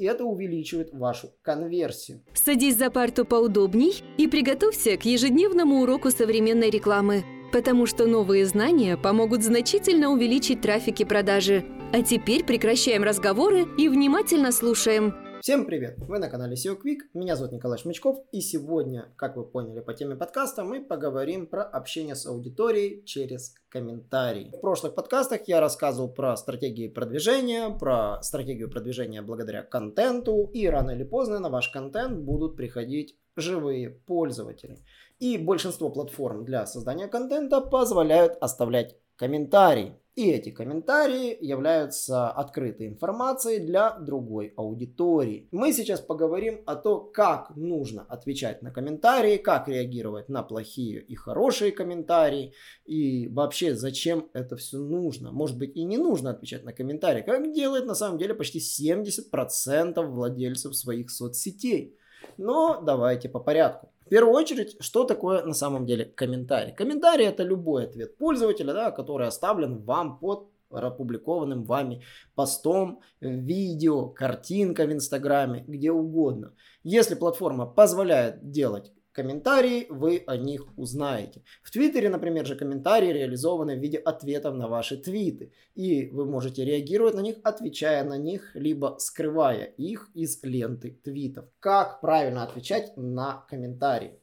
и это увеличивает вашу конверсию. Садись за парту поудобней и приготовься к ежедневному уроку современной рекламы, потому что новые знания помогут значительно увеличить трафик и продажи. А теперь прекращаем разговоры и внимательно слушаем. Всем привет! Вы на канале SEO Quick, меня зовут Николай Шмычков, и сегодня, как вы поняли по теме подкаста, мы поговорим про общение с аудиторией через комментарии. В прошлых подкастах я рассказывал про стратегии продвижения, про стратегию продвижения благодаря контенту, и рано или поздно на ваш контент будут приходить живые пользователи. И большинство платформ для создания контента позволяют оставлять комментарий. И эти комментарии являются открытой информацией для другой аудитории. Мы сейчас поговорим о том, как нужно отвечать на комментарии, как реагировать на плохие и хорошие комментарии, и вообще зачем это все нужно. Может быть и не нужно отвечать на комментарии, как делает на самом деле почти 70% владельцев своих соцсетей. Но давайте по порядку. В первую очередь, что такое на самом деле комментарий? Комментарий это любой ответ пользователя, да, который оставлен вам под опубликованным вами постом, видео, картинка в Инстаграме, где угодно. Если платформа позволяет делать комментарии, вы о них узнаете. В Твиттере, например, же комментарии реализованы в виде ответов на ваши твиты. И вы можете реагировать на них, отвечая на них, либо скрывая их из ленты твитов. Как правильно отвечать на комментарии?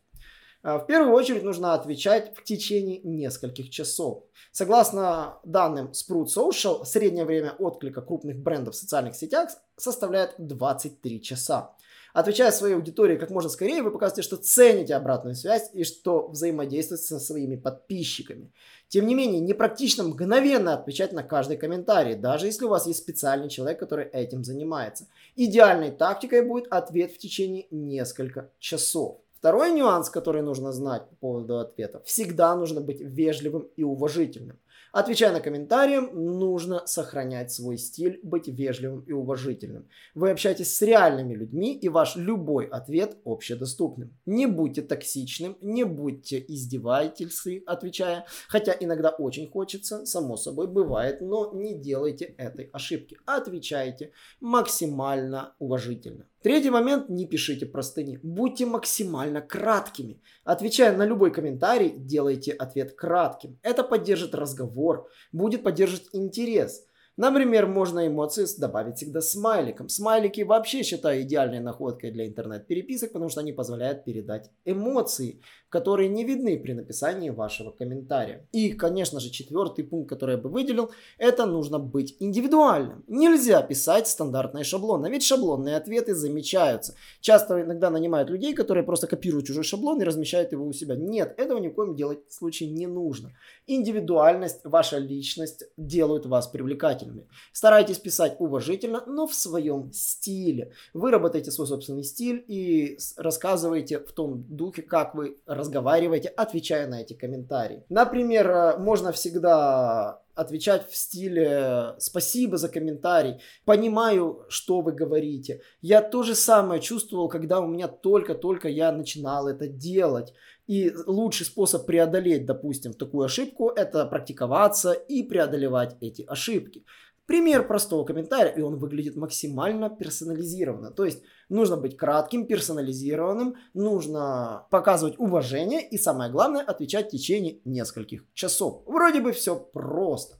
А, в первую очередь нужно отвечать в течение нескольких часов. Согласно данным Sprout Social, среднее время отклика крупных брендов в социальных сетях составляет 23 часа. Отвечая своей аудитории как можно скорее, вы показываете, что цените обратную связь и что взаимодействуете со своими подписчиками. Тем не менее, непрактично мгновенно отвечать на каждый комментарий, даже если у вас есть специальный человек, который этим занимается. Идеальной тактикой будет ответ в течение нескольких часов. Второй нюанс, который нужно знать по поводу ответов. Всегда нужно быть вежливым и уважительным. Отвечая на комментарии, нужно сохранять свой стиль, быть вежливым и уважительным. Вы общаетесь с реальными людьми, и ваш любой ответ общедоступным. Не будьте токсичным, не будьте издевательством, отвечая, хотя иногда очень хочется, само собой бывает, но не делайте этой ошибки. Отвечайте максимально уважительно. Третий момент, не пишите простыни. Будьте максимально краткими. Отвечая на любой комментарий, делайте ответ кратким. Это поддержит разговор, будет поддерживать интерес. Например, можно эмоции добавить всегда смайликом. Смайлики вообще считаю идеальной находкой для интернет-переписок, потому что они позволяют передать эмоции, которые не видны при написании вашего комментария. И, конечно же, четвертый пункт, который я бы выделил, это нужно быть индивидуальным. Нельзя писать стандартные шаблоны, ведь шаблонные ответы замечаются. Часто иногда нанимают людей, которые просто копируют чужой шаблон и размещают его у себя. Нет, этого ни в коем делать случае не нужно. Индивидуальность, ваша личность делают вас привлекательным привлекательными. Старайтесь писать уважительно, но в своем стиле. Выработайте свой собственный стиль и рассказывайте в том духе, как вы разговариваете, отвечая на эти комментарии. Например, э, можно всегда отвечать в стиле «спасибо за комментарий», «понимаю, что вы говорите». Я то же самое чувствовал, когда у меня только-только я начинал это делать. И лучший способ преодолеть, допустим, такую ошибку, это практиковаться и преодолевать эти ошибки. Пример простого комментария, и он выглядит максимально персонализированно. То есть нужно быть кратким, персонализированным, нужно показывать уважение и самое главное отвечать в течение нескольких часов. Вроде бы все просто.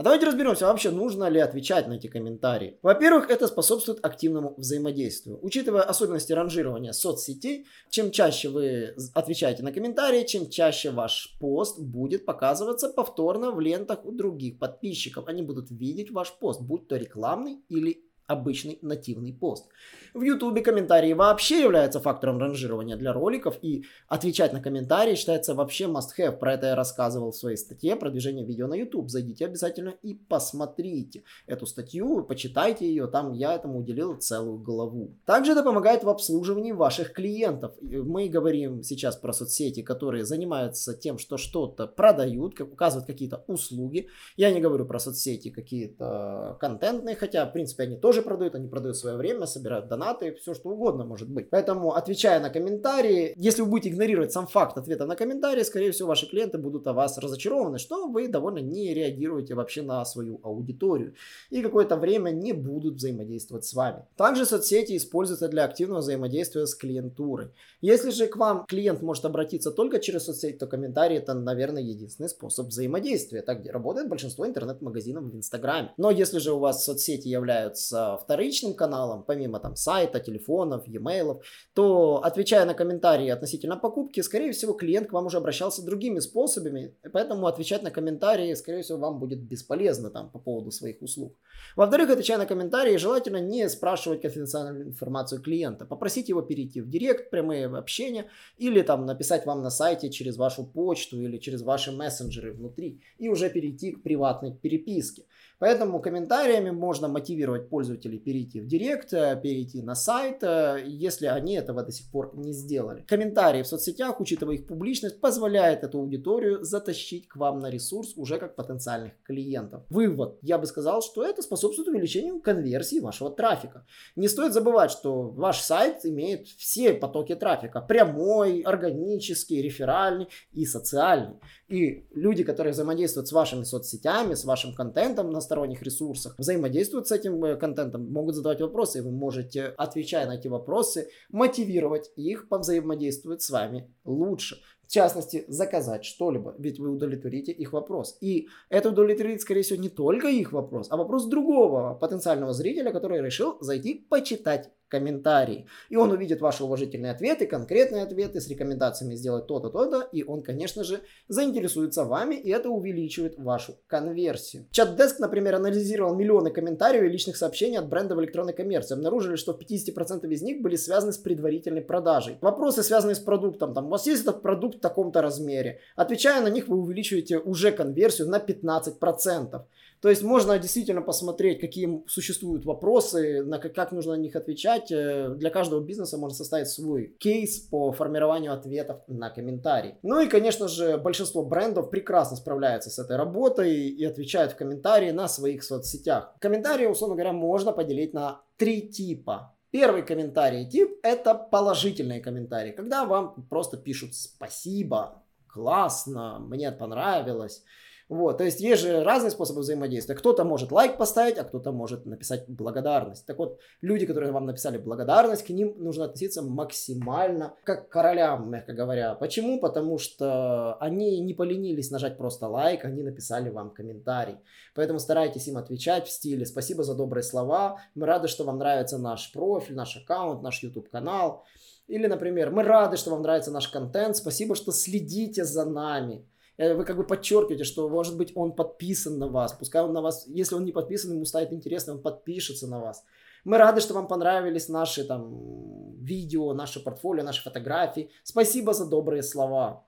А давайте разберемся, вообще нужно ли отвечать на эти комментарии. Во-первых, это способствует активному взаимодействию. Учитывая особенности ранжирования соцсетей, чем чаще вы отвечаете на комментарии, чем чаще ваш пост будет показываться повторно в лентах у других подписчиков. Они будут видеть ваш пост, будь то рекламный или обычный нативный пост. В YouTube комментарии вообще являются фактором ранжирования для роликов, и отвечать на комментарии считается вообще must-have. Про это я рассказывал в своей статье «Продвижение видео на YouTube». Зайдите обязательно и посмотрите эту статью, почитайте ее, там я этому уделил целую главу. Также это помогает в обслуживании ваших клиентов. Мы говорим сейчас про соцсети, которые занимаются тем, что что-то продают, как указывают какие-то услуги. Я не говорю про соцсети какие-то контентные, хотя, в принципе, они тоже продажи продают, они продают свое время, собирают донаты, все что угодно может быть. Поэтому, отвечая на комментарии, если вы будете игнорировать сам факт ответа на комментарии, скорее всего, ваши клиенты будут о вас разочарованы, что вы довольно не реагируете вообще на свою аудиторию. И какое-то время не будут взаимодействовать с вами. Также соцсети используются для активного взаимодействия с клиентурой. Если же к вам клиент может обратиться только через соцсеть, то комментарии это, наверное, единственный способ взаимодействия. Так работает большинство интернет-магазинов в Инстаграме. Но если же у вас соцсети являются вторичным каналом, помимо там сайта, телефонов, e-mail, то отвечая на комментарии относительно покупки, скорее всего, клиент к вам уже обращался другими способами, поэтому отвечать на комментарии, скорее всего, вам будет бесполезно там по поводу своих услуг. Во-вторых, отвечая на комментарии, желательно не спрашивать конфиденциальную информацию клиента. Попросить его перейти в директ, прямые общения, или там написать вам на сайте через вашу почту или через ваши мессенджеры внутри, и уже перейти к приватной переписке. Поэтому комментариями можно мотивировать пользователей перейти в директ, э, перейти на сайт, э, если они этого до сих пор не сделали. Комментарии в соцсетях, учитывая их публичность, позволяет эту аудиторию затащить к вам на ресурс уже как потенциальных клиентов. Вывод. Я бы сказал, что это способствует увеличению конверсии вашего трафика. Не стоит забывать, что ваш сайт имеет все потоки трафика. Прямой, органический, реферальный и социальный. И люди, которые взаимодействуют с вашими соцсетями, с вашим контентом на сторонних ресурсах, взаимодействуют с этим э, контентом, могут задавать вопросы, и вы можете, отвечая на эти вопросы, мотивировать их повзаимодействовать с вами лучше. В частности, заказать что-либо, ведь вы удовлетворите их вопрос. И это удовлетворит, скорее всего, не только их вопрос, а вопрос другого потенциального зрителя, который решил зайти почитать комментарии. И он увидит ваши уважительные ответы, конкретные ответы с рекомендациями сделать то-то, то-то, и он, конечно же, заинтересуется вами, и это увеличивает вашу конверсию. Чат-деск, например, анализировал миллионы комментариев и личных сообщений от брендов электронной коммерции. Обнаружили, что в 50% из них были связаны с предварительной продажей. Вопросы, связанные с продуктом, там, у вас есть этот продукт в таком-то размере. Отвечая на них, вы увеличиваете уже конверсию на 15%. То есть можно действительно посмотреть, какие существуют вопросы, на как, нужно на них отвечать. Э, для каждого бизнеса можно составить свой кейс по формированию ответов на комментарии. Ну и, конечно же, большинство брендов прекрасно справляются с этой работой и отвечают в комментарии на своих соцсетях. Комментарии, условно говоря, можно поделить на три типа. Первый комментарий тип – это положительные комментарии, когда вам просто пишут «спасибо», «классно», «мне понравилось», вот, то есть есть же разные способы взаимодействия. Кто-то может лайк поставить, а кто-то может написать благодарность. Так вот, люди, которые вам написали благодарность, к ним нужно относиться максимально как к королям, мягко говоря. Почему? Потому что они не поленились нажать просто лайк, они написали вам комментарий. Поэтому старайтесь им отвечать в стиле «Спасибо за добрые слова», «Мы рады, что вам нравится наш профиль, наш аккаунт, наш YouTube-канал». Или, например, «Мы рады, что вам нравится наш контент, спасибо, что следите за нами». Э, вы как бы подчеркиваете, что, может быть, он подписан на вас. Пускай он на вас, если он не подписан, ему станет интересно, он подпишется на вас. Мы рады, что вам понравились наши там видео, наше портфолио, наши фотографии. Спасибо за добрые слова.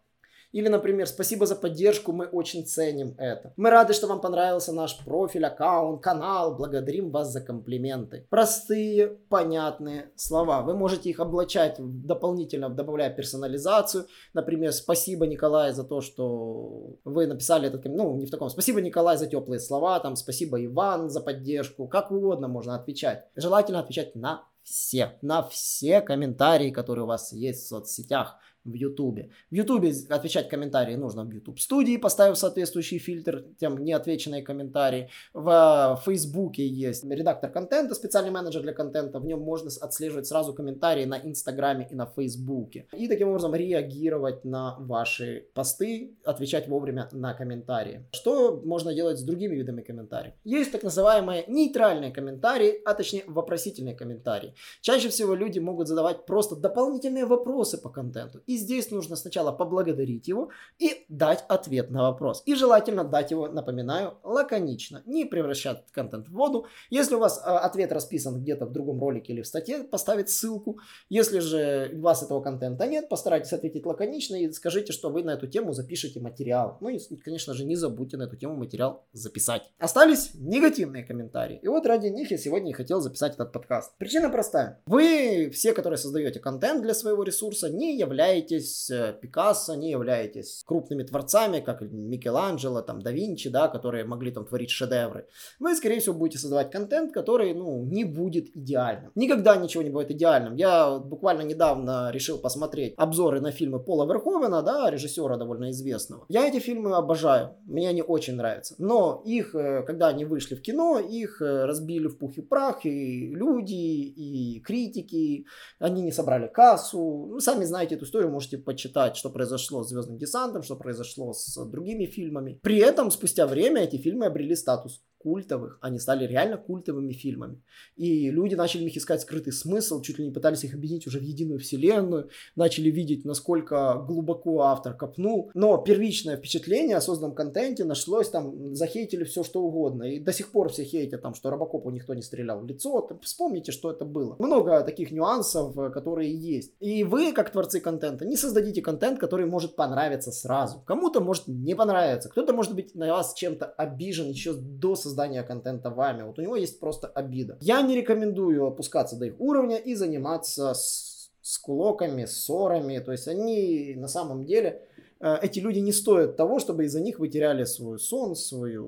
Или, например, спасибо за поддержку, мы очень ценим это. Мы рады, что вам понравился наш профиль, аккаунт, канал, благодарим вас за комплименты. Простые, понятные слова. Вы можете их облачать дополнительно, добавляя персонализацию. Например, спасибо, Николай, за то, что вы написали этот, ну, не в таком, спасибо, Николай, за теплые слова, там, спасибо, Иван, за поддержку. Как угодно можно отвечать. Желательно отвечать на все, на все комментарии, которые у вас есть в соцсетях в Ютубе. В Ютубе отвечать комментарии нужно в YouTube студии, поставив соответствующий фильтр, тем неотвеченные комментарии. В Фейсбуке есть редактор контента, специальный менеджер для контента. В нем можно отслеживать сразу комментарии на Инстаграме и на Фейсбуке. И таким образом реагировать на ваши посты, отвечать вовремя на комментарии. Что можно делать с другими видами комментариев? Есть так называемые нейтральные комментарии, а точнее вопросительные комментарии. Чаще всего люди могут задавать просто дополнительные вопросы по контенту и здесь нужно сначала поблагодарить его и дать ответ на вопрос. И желательно дать его, напоминаю, лаконично. Не превращать контент в воду. Если у вас э, ответ расписан где-то в другом ролике или в статье, поставить ссылку. Если же у вас этого контента нет, постарайтесь ответить лаконично и скажите, что вы на эту тему запишете материал. Ну и, конечно же, не забудьте на эту тему материал записать. Остались негативные комментарии. И вот ради них я сегодня и хотел записать этот подкаст. Причина простая. Вы, все, которые создаете контент для своего ресурса, не являетесь являетесь э, Пикассо, не являетесь крупными творцами, как Микеланджело, там, да Винчи, да, которые могли там творить шедевры. Вы, скорее всего, будете создавать контент, который, ну, не будет идеальным. Никогда ничего не бывает идеальным. Я буквально недавно решил посмотреть обзоры на фильмы Пола Верховена, да, режиссера довольно известного. Я эти фильмы обожаю, мне они очень нравятся. Но их, э, когда они вышли в кино, их э, разбили в пух и прах, и люди, и критики, они не собрали кассу. Вы сами знаете эту историю, можете почитать, что произошло с Звездным десантом, что произошло с другими фильмами. При этом, спустя время, эти фильмы обрели статус культовых, они стали реально культовыми фильмами. И люди начали в них искать скрытый смысл, чуть ли не пытались их объединить уже в единую вселенную, начали видеть, насколько глубоко автор копнул. Но первичное впечатление о созданном контенте нашлось там, захейтили все что угодно. И до сих пор все хейтят там, что Робокопу никто не стрелял в лицо. Вспомните, что это было. Много таких нюансов, э, которые есть. И вы, как творцы контента, не создадите контент, который может понравиться сразу. Кому-то может не понравиться, кто-то может быть на вас чем-то обижен еще до создания создания контента вами. Вот у него есть просто обида. Я не рекомендую опускаться до их уровня и заниматься с, с кулоками, ссорами. То есть они на самом деле, э, эти люди не стоят того, чтобы из-за них вы теряли свой сон, свое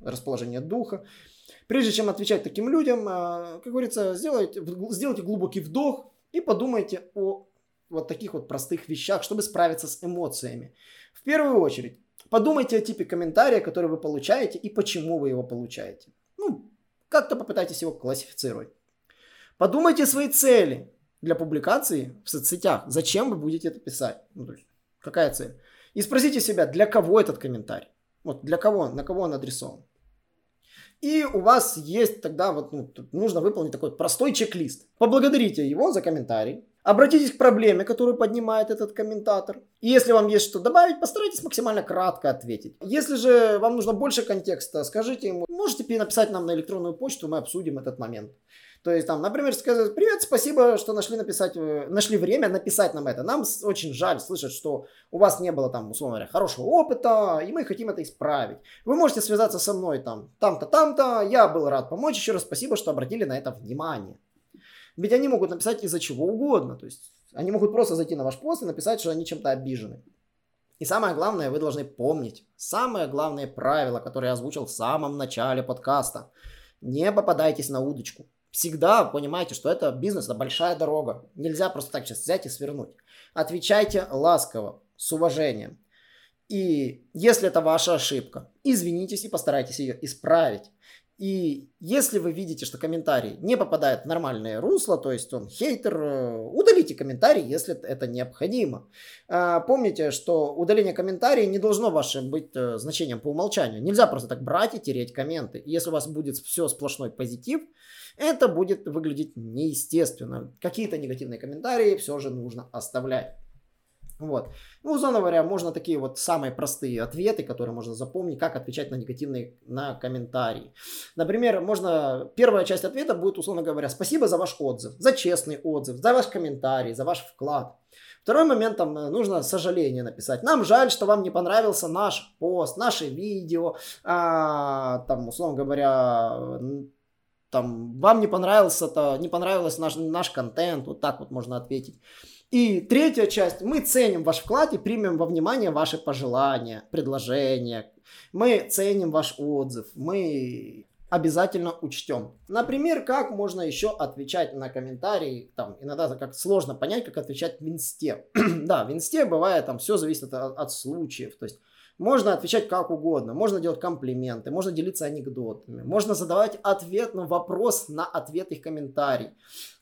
расположение духа. Прежде чем отвечать таким людям, э, как говорится, сделайте, сделайте глубокий вдох и подумайте о вот таких вот простых вещах, чтобы справиться с эмоциями. В первую очередь, Подумайте о типе комментария, который вы получаете и почему вы его получаете. Ну, как-то попытайтесь его классифицировать. Подумайте о своей цели для публикации в соцсетях. Зачем вы будете это писать? Ну, то есть, какая цель? И спросите себя, для кого этот комментарий? Вот для кого, на кого он адресован? И у вас есть тогда вот ну, нужно выполнить такой простой чек-лист. Поблагодарите его за комментарий, Обратитесь к проблеме, которую поднимает этот комментатор. И если вам есть что добавить, постарайтесь максимально кратко ответить. Если же вам нужно больше контекста, скажите ему, можете написать нам на электронную почту, мы обсудим этот момент. То есть там, например, сказать, привет, спасибо, что нашли написать, э, нашли время написать нам это. Нам очень жаль слышать, что у вас не было там, условно говоря, хорошего опыта, и мы хотим это исправить. Вы можете связаться со мной там, там-то, там-то, я был рад помочь, еще раз спасибо, что обратили на это внимание. Ведь они могут написать из-за чего угодно. То есть они могут просто зайти на ваш пост и написать, что они чем-то обижены. И самое главное, вы должны помнить, самое главное правило, которое я озвучил в самом начале подкаста. Не попадайтесь на удочку. Всегда понимайте, что это бизнес, это большая дорога. Нельзя просто так сейчас взять и свернуть. Отвечайте ласково, с уважением. И если это ваша ошибка, извинитесь и постарайтесь ее исправить. И если вы видите, что комментарий не попадает в нормальное русло, то есть он хейтер, э, удалите комментарий, если это необходимо. А, помните, что удаление комментария не должно вашим быть э, значением по умолчанию. Нельзя просто так брать и тереть комменты. Если у вас будет все сплошной позитив, это будет выглядеть неестественно. Какие-то негативные комментарии все же нужно оставлять. Вот. Ну, условно говоря, можно такие вот самые простые ответы, которые можно запомнить, как отвечать на негативные на комментарии. Например, можно, первая часть ответа будет, условно говоря, спасибо за ваш отзыв, за честный отзыв, за ваш комментарий, за ваш вклад. Второй момент, там э, нужно сожаление написать. Нам жаль, что вам не понравился наш пост, наше видео, а, там, условно говоря, там, вам не понравился, то, не понравился наш, наш контент, вот так вот можно ответить. И третья часть. Мы ценим ваш вклад и примем во внимание ваши пожелания, предложения. Мы ценим ваш отзыв. Мы обязательно учтем. Например, как можно еще отвечать на комментарии, там иногда как сложно понять, как отвечать в инсте. да, в инсте бывает, там все зависит от, от случаев, то есть можно отвечать как угодно, можно делать комплименты, можно делиться анекдотами, можно задавать ответ на вопрос на ответ их комментарий.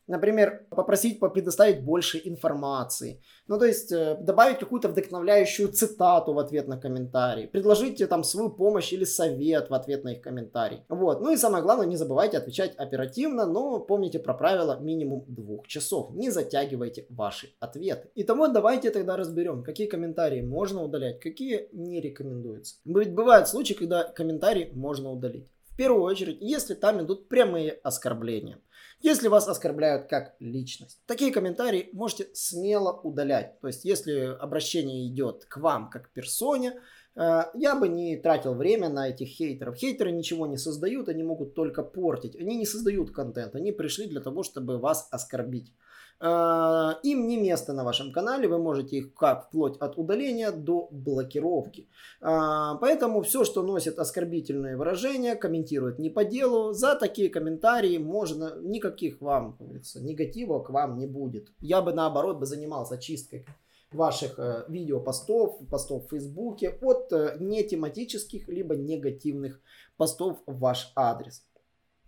Например, попросить предоставить больше информации. Ну, то есть, э, добавить какую-то вдохновляющую цитату в ответ на комментарий. Предложите там свою помощь или совет в ответ на их комментарий. Вот. Ну и самое главное, не забывайте отвечать оперативно, но помните про правило минимум двух часов. Не затягивайте ваши ответы. Итого давайте тогда разберем, какие комментарии можно удалять, какие не рекомендуются. Ведь бывают случаи, когда комментарии можно удалить. В первую очередь, если там идут прямые оскорбления если вас оскорбляют как личность. Такие комментарии можете смело удалять. То есть, если обращение идет к вам как персоне, Э, я бы не тратил время на этих хейтеров. Хейтеры ничего не создают, они могут только портить. Они не создают контент, они пришли для того, чтобы вас оскорбить. Э, им не место на вашем канале, вы можете их как вплоть от удаления до блокировки. Э, поэтому все, что носит оскорбительные выражения, комментирует не по делу, за такие комментарии можно, никаких вам, говорится, негатива к вам не будет. Я бы наоборот бы занимался чисткой ваших э, видео постов, в Фейсбуке от нетематических либо негативных постов в ваш адрес.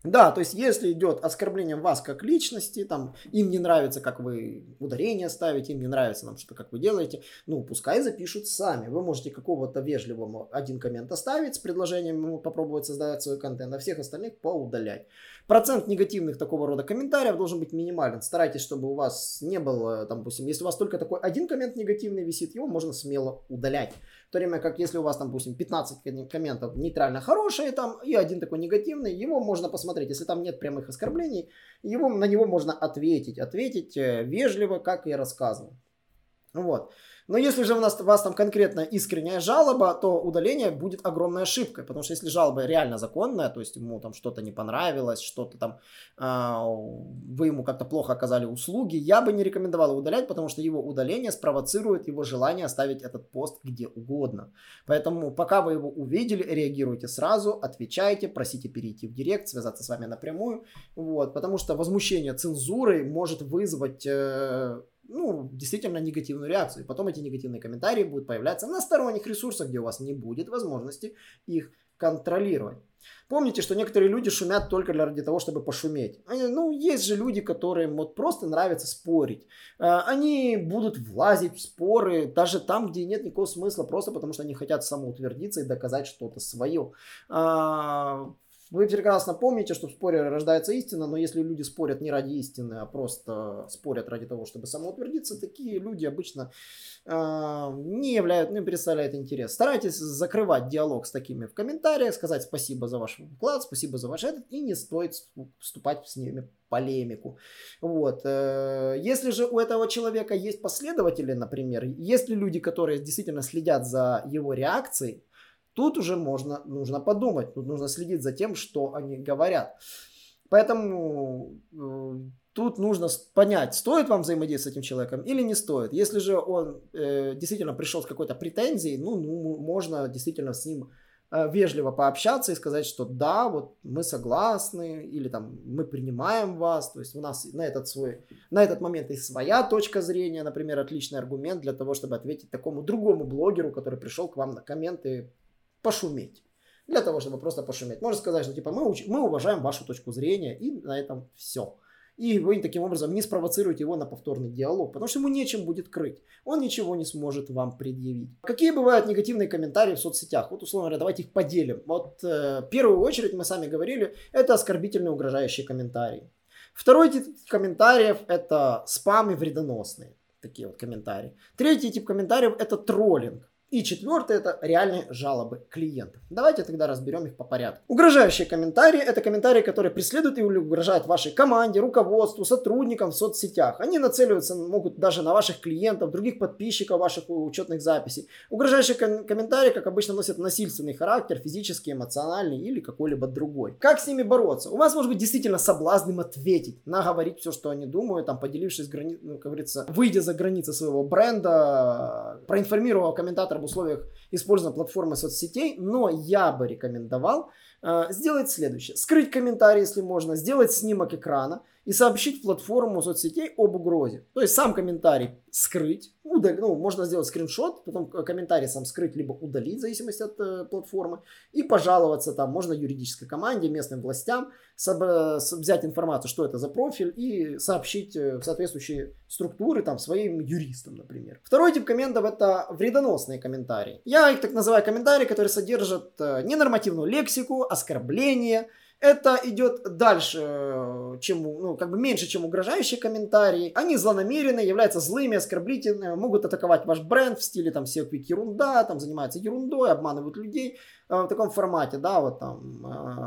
Да, то есть если идет оскорбление вас как личности, там, им не нравится, как вы ударение ставите, им не нравится нам что-то, как вы делаете, ну, пускай запишут сами. Вы можете какого-то вежливого один коммент оставить с предложением ему попробовать создать свой контент, а всех остальных поудалять. Процент негативных такого рода комментариев должен быть минимален. Старайтесь, чтобы у вас не было, там, допустим, если у вас только такой один коммент негативный висит, его можно смело удалять. То время как если у вас там, допустим, 15 комментов нейтрально хорошие там и один такой негативный, его можно посмотреть. Если там нет прямых оскорблений, его, на него можно ответить. Ответить э, вежливо, как я рассказывал. Вот. Но если же у, нас, вас там конкретно искренняя жалоба, то удаление будет огромной ошибкой. Потому что если жалоба реально законная, то есть ему там что-то не понравилось, что-то там э, вы ему как-то плохо оказали услуги, я бы не рекомендовал удалять, потому что его удаление спровоцирует его желание оставить этот пост где угодно. Поэтому пока вы его увидели, реагируйте сразу, отвечайте, просите перейти в директ, связаться с вами напрямую. Вот, потому что возмущение цензурой может вызвать... Э, ну, действительно негативную реакцию. И потом эти негативные комментарии будут появляться на сторонних ресурсах, где у вас не будет возможности их контролировать. Помните, что некоторые люди шумят только ради того, чтобы пошуметь. Ну, есть же люди, которым вот просто нравится спорить. А, они будут влазить в споры даже там, где нет никакого смысла, просто потому что они хотят самоутвердиться и доказать что-то свое. Вы прекрасно помните, что в споре рождается истина, но если люди спорят не ради истины, а просто спорят ради того, чтобы самоутвердиться, такие люди обычно э, не являются, не представляют интерес. Старайтесь закрывать диалог с такими в комментариях, сказать спасибо за ваш вклад, спасибо за ваш этот, и не стоит вступать с ними полемику. Вот. Э, если же у этого человека есть последователи, например, есть ли люди, которые действительно следят за его реакцией, Тут уже можно, нужно подумать, тут нужно следить за тем, что они говорят. Поэтому э, тут нужно понять, стоит вам взаимодействовать с этим человеком или не стоит. Если же он э, действительно пришел с какой-то претензией, ну, ну, можно действительно с ним э, вежливо пообщаться и сказать, что да, вот мы согласны, или там мы принимаем вас, то есть у нас на этот свой, на этот момент есть своя точка зрения, например, отличный аргумент для того, чтобы ответить такому другому блогеру, который пришел к вам на комменты пошуметь. Для того, чтобы просто пошуметь. Можно сказать, что типа мы, мы уважаем вашу точку зрения и на этом все. И вы таким образом не спровоцируете его на повторный диалог, потому что ему нечем будет крыть. Он ничего не сможет вам предъявить. Какие бывают негативные комментарии в соцсетях? Вот, условно говоря, давайте их поделим. Вот э, первую очередь мы сами говорили, это оскорбительные угрожающие комментарии. Второй тип комментариев это спам и вредоносные. Такие вот комментарии. Третий тип комментариев это троллинг. И четвертое это реальные жалобы клиентов. Давайте тогда разберем их по порядку. Угрожающие комментарии это комментарии, которые преследуют или угрожают вашей команде, руководству, сотрудникам в соцсетях. Они нацеливаются могут даже на ваших клиентов, других подписчиков ваших учетных записей. Угрожающие ком- комментарии, как обычно, носят насильственный характер, физический, эмоциональный или какой-либо другой. Как с ними бороться? У вас может быть действительно соблазн им ответить, наговорить все, что они думают, там, поделившись, грани... ну, как говорится, выйдя за границы своего бренда, проинформировав комментатора об условиях использования платформы соцсетей, но я бы рекомендовал э, сделать следующее. Скрыть комментарий, если можно, сделать снимок экрана и сообщить платформу соцсетей об угрозе. То есть сам комментарий скрыть, удалить, ну, можно сделать скриншот, потом комментарий сам скрыть, либо удалить, в зависимости от э, платформы, и пожаловаться там, можно юридической команде, местным властям, соб- взять информацию, что это за профиль, и сообщить э, в соответствующие структуры там своим юристам, например. Второй тип комментов это вредоносные комментарии. Я их так называю комментарии, которые содержат э, ненормативную лексику, оскорбления, это идет дальше, чем, ну, как бы меньше, чем угрожающие комментарии. Они злонамеренные, являются злыми, оскорблительными, могут атаковать ваш бренд в стиле там Quick ерунда, там занимаются ерундой, обманывают людей. В таком формате, да, вот там,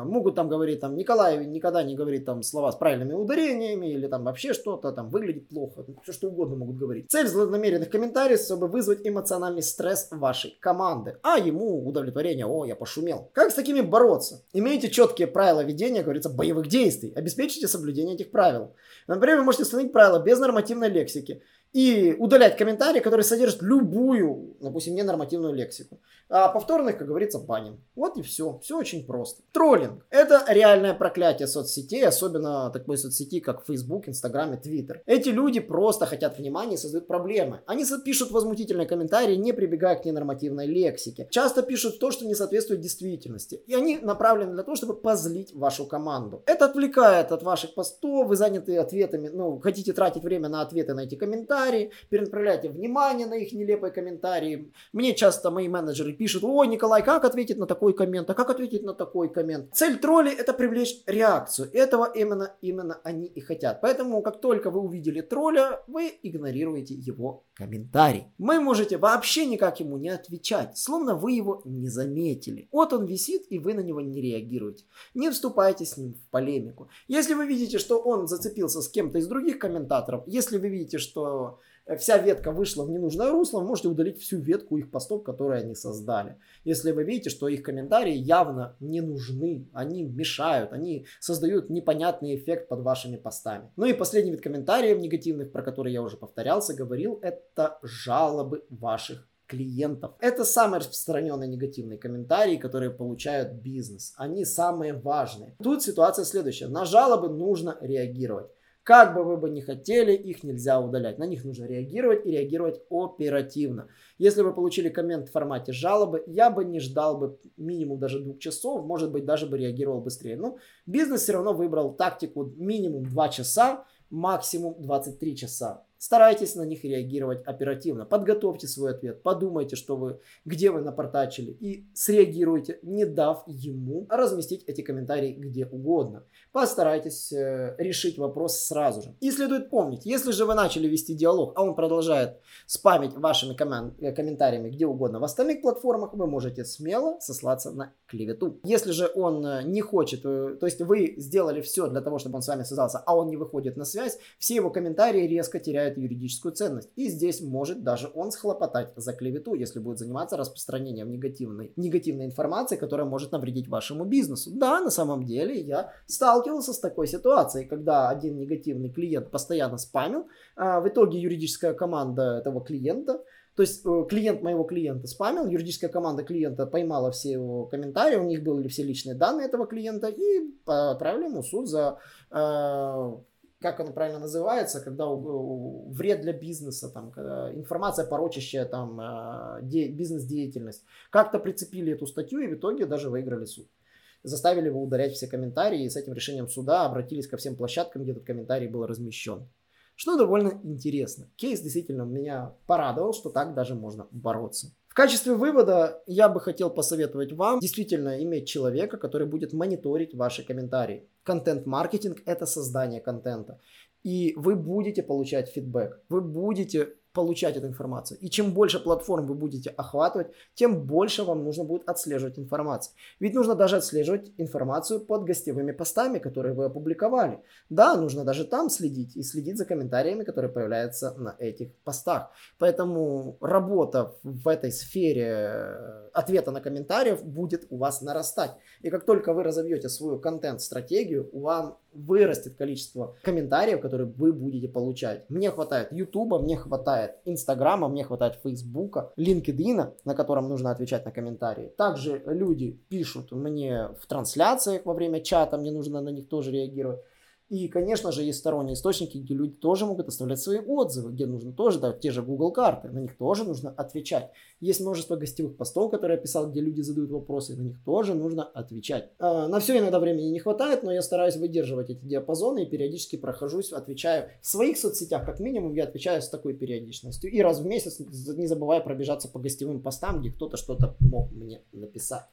могут там говорить, там, Николай никогда не говорит там слова с правильными ударениями или там вообще что-то там выглядит плохо, все что угодно могут говорить. Цель злонамеренных комментариев, чтобы вызвать эмоциональный стресс вашей команды, а ему удовлетворение, о, я пошумел. Как с такими бороться? Имейте четкие правила ведения, говорится, боевых действий, обеспечите соблюдение этих правил. Например, вы можете установить правила без нормативной лексики и удалять комментарии, которые содержат любую, допустим, ненормативную лексику. А повторных, как говорится, баним. Вот и все. Все очень просто. Троллинг. Это реальное проклятие соцсетей, особенно такой соцсети, как Facebook, Instagram и Twitter. Эти люди просто хотят внимания и создают проблемы. Они пишут возмутительные комментарии, не прибегая к ненормативной лексике. Часто пишут то, что не соответствует действительности. И они направлены для того, чтобы позлить вашу команду. Это отвлекает от ваших постов, вы заняты ответами, ну, хотите тратить время на ответы на эти комментарии, комментарии, перенаправляйте внимание на их нелепые комментарии. Мне часто мои менеджеры пишут, ой, Николай, как ответить на такой коммент, а как ответить на такой коммент? Цель троллей это привлечь реакцию. Этого именно, именно они и хотят. Поэтому, как только вы увидели тролля, вы игнорируете его комментарий. Вы можете вообще никак ему не отвечать, словно вы его не заметили. Вот он висит, и вы на него не реагируете. Не вступайте с ним в полемику. Если вы видите, что он зацепился с кем-то из других комментаторов, если вы видите, что вся ветка вышла в ненужное русло, вы можете удалить всю ветку их постов, которые они создали. Если вы видите, что их комментарии явно не нужны, они мешают, они создают непонятный эффект под вашими постами. Ну и последний вид комментариев негативных, про которые я уже повторялся, говорил, это жалобы ваших клиентов. Это самые распространенные негативные комментарии, которые получают бизнес. Они самые важные. Тут ситуация следующая. На жалобы нужно реагировать. Как бы вы бы ни хотели, их нельзя удалять. На них нужно реагировать и реагировать оперативно. Если вы получили коммент в формате жалобы, я бы не ждал бы минимум даже двух часов, может быть даже бы реагировал быстрее. Но бизнес все равно выбрал тактику минимум 2 часа, максимум 23 часа. Старайтесь на них реагировать оперативно. Подготовьте свой ответ, подумайте, что вы, где вы напортачили и среагируйте, не дав ему разместить эти комментарии где угодно. Постарайтесь э, решить вопрос сразу же. И следует помнить, если же вы начали вести диалог, а он продолжает спамить вашими коммен- э, комментариями где угодно в остальных платформах, вы можете смело сослаться на клевету. Если же он э, не хочет, э, то есть вы сделали все для того, чтобы он с вами связался, а он не выходит на связь, все его комментарии резко теряют теряет юридическую ценность. И здесь может даже он схлопотать за клевету, если будет заниматься распространением негативной, негативной информации, которая может навредить вашему бизнесу. Да, на самом деле я сталкивался с такой ситуацией, когда один негативный клиент постоянно спамил, а в итоге юридическая команда этого клиента то есть э, клиент моего клиента спамил, юридическая команда клиента поймала все его комментарии, у них были все личные данные этого клиента и отправили ему суд за э, как оно правильно называется, когда вред для бизнеса, там, информация порочащая там, а, бизнес-деятельность. Как-то прицепили эту статью и в итоге даже выиграли суд. Заставили его ударять все комментарии и с этим решением суда обратились ко всем площадкам, где этот комментарий был размещен. Что довольно интересно. Кейс действительно меня порадовал, что так даже можно бороться. В качестве вывода я бы хотел посоветовать вам действительно иметь человека, который будет мониторить ваши комментарии. Контент-маркетинг – это создание контента. И вы будете получать фидбэк, вы будете получать эту информацию. И чем больше платформ вы будете охватывать, тем больше вам нужно будет отслеживать информацию. Ведь нужно даже отслеживать информацию под гостевыми постами, которые вы опубликовали. Да, нужно даже там следить и следить за комментариями, которые появляются на этих постах. Поэтому работа в этой сфере э, ответа на комментарии будет у вас нарастать. И как только вы разовьете свою контент-стратегию, вам вырастет количество комментариев, которые вы будете получать. Мне хватает YouTube, мне хватает Инстаграма, мне хватает Фейсбука, LinkedIn, на котором нужно отвечать на комментарии. Также люди пишут мне в трансляциях во время чата, мне нужно на них тоже реагировать. И, конечно же, есть сторонние источники, где люди тоже могут оставлять свои отзывы, где нужно тоже, да, те же Google карты, на них тоже нужно отвечать. Есть множество гостевых постов, которые я писал, где люди задают вопросы, на них тоже нужно отвечать. А, на все иногда времени не хватает, но я стараюсь выдерживать эти диапазоны и периодически прохожусь, отвечаю. В своих соцсетях, как минимум, я отвечаю с такой периодичностью. И раз в месяц, не забывая пробежаться по гостевым постам, где кто-то что-то мог мне написать.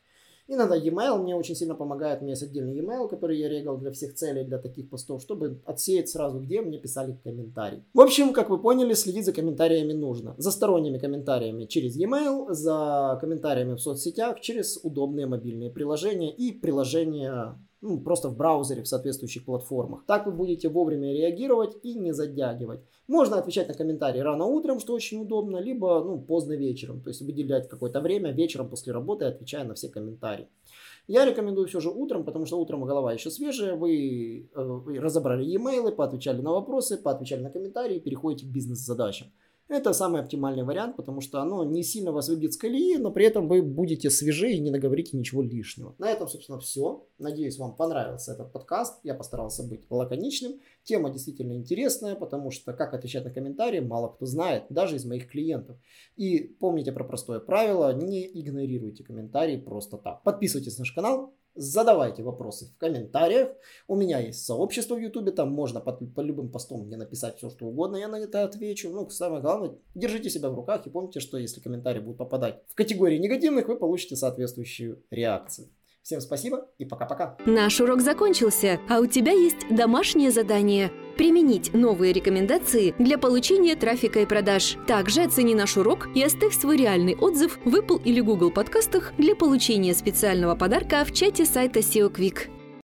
Иногда e-mail мне очень сильно помогает. У меня есть отдельный e-mail, который я регал для всех целей, для таких постов, чтобы отсеять сразу, где мне писали комментарий. В общем, как вы поняли, следить за комментариями нужно. За сторонними комментариями через e-mail, за комментариями в соцсетях, через удобные мобильные приложения и приложения ну, просто в браузере, в соответствующих платформах. Так вы будете вовремя реагировать и не задягивать. Можно отвечать на комментарии рано утром, что очень удобно, либо ну, поздно вечером. То есть выделять какое-то время вечером после работы, отвечая на все комментарии. Я рекомендую все же утром, потому что утром голова еще свежая, вы, э, вы разобрали e-mail, поотвечали на вопросы, поотвечали на комментарии, переходите к бизнес-задачам. Это самый оптимальный вариант, потому что оно не сильно вас выбьет с колеи, но при этом вы будете свежи и не наговорите ничего лишнего. На этом, собственно, все. Надеюсь, вам понравился этот подкаст. Я постарался быть лаконичным. Тема действительно интересная, потому что как отвечать на комментарии, мало кто знает, даже из моих клиентов. И помните про простое правило, не игнорируйте комментарии просто так. Подписывайтесь на наш канал, Задавайте вопросы в комментариях. У меня есть сообщество в Ютубе, там можно под, по любым постам мне написать все, что угодно, я на это отвечу. Ну, самое главное, держите себя в руках и помните, что если комментарии будут попадать в категорию негативных, вы получите соответствующую реакцию. Всем спасибо и пока-пока. Наш урок закончился, а у тебя есть домашнее задание – применить новые рекомендации для получения трафика и продаж. Также оцени наш урок и оставь свой реальный отзыв в Apple или Google подкастах для получения специального подарка в чате сайта SEO Quick.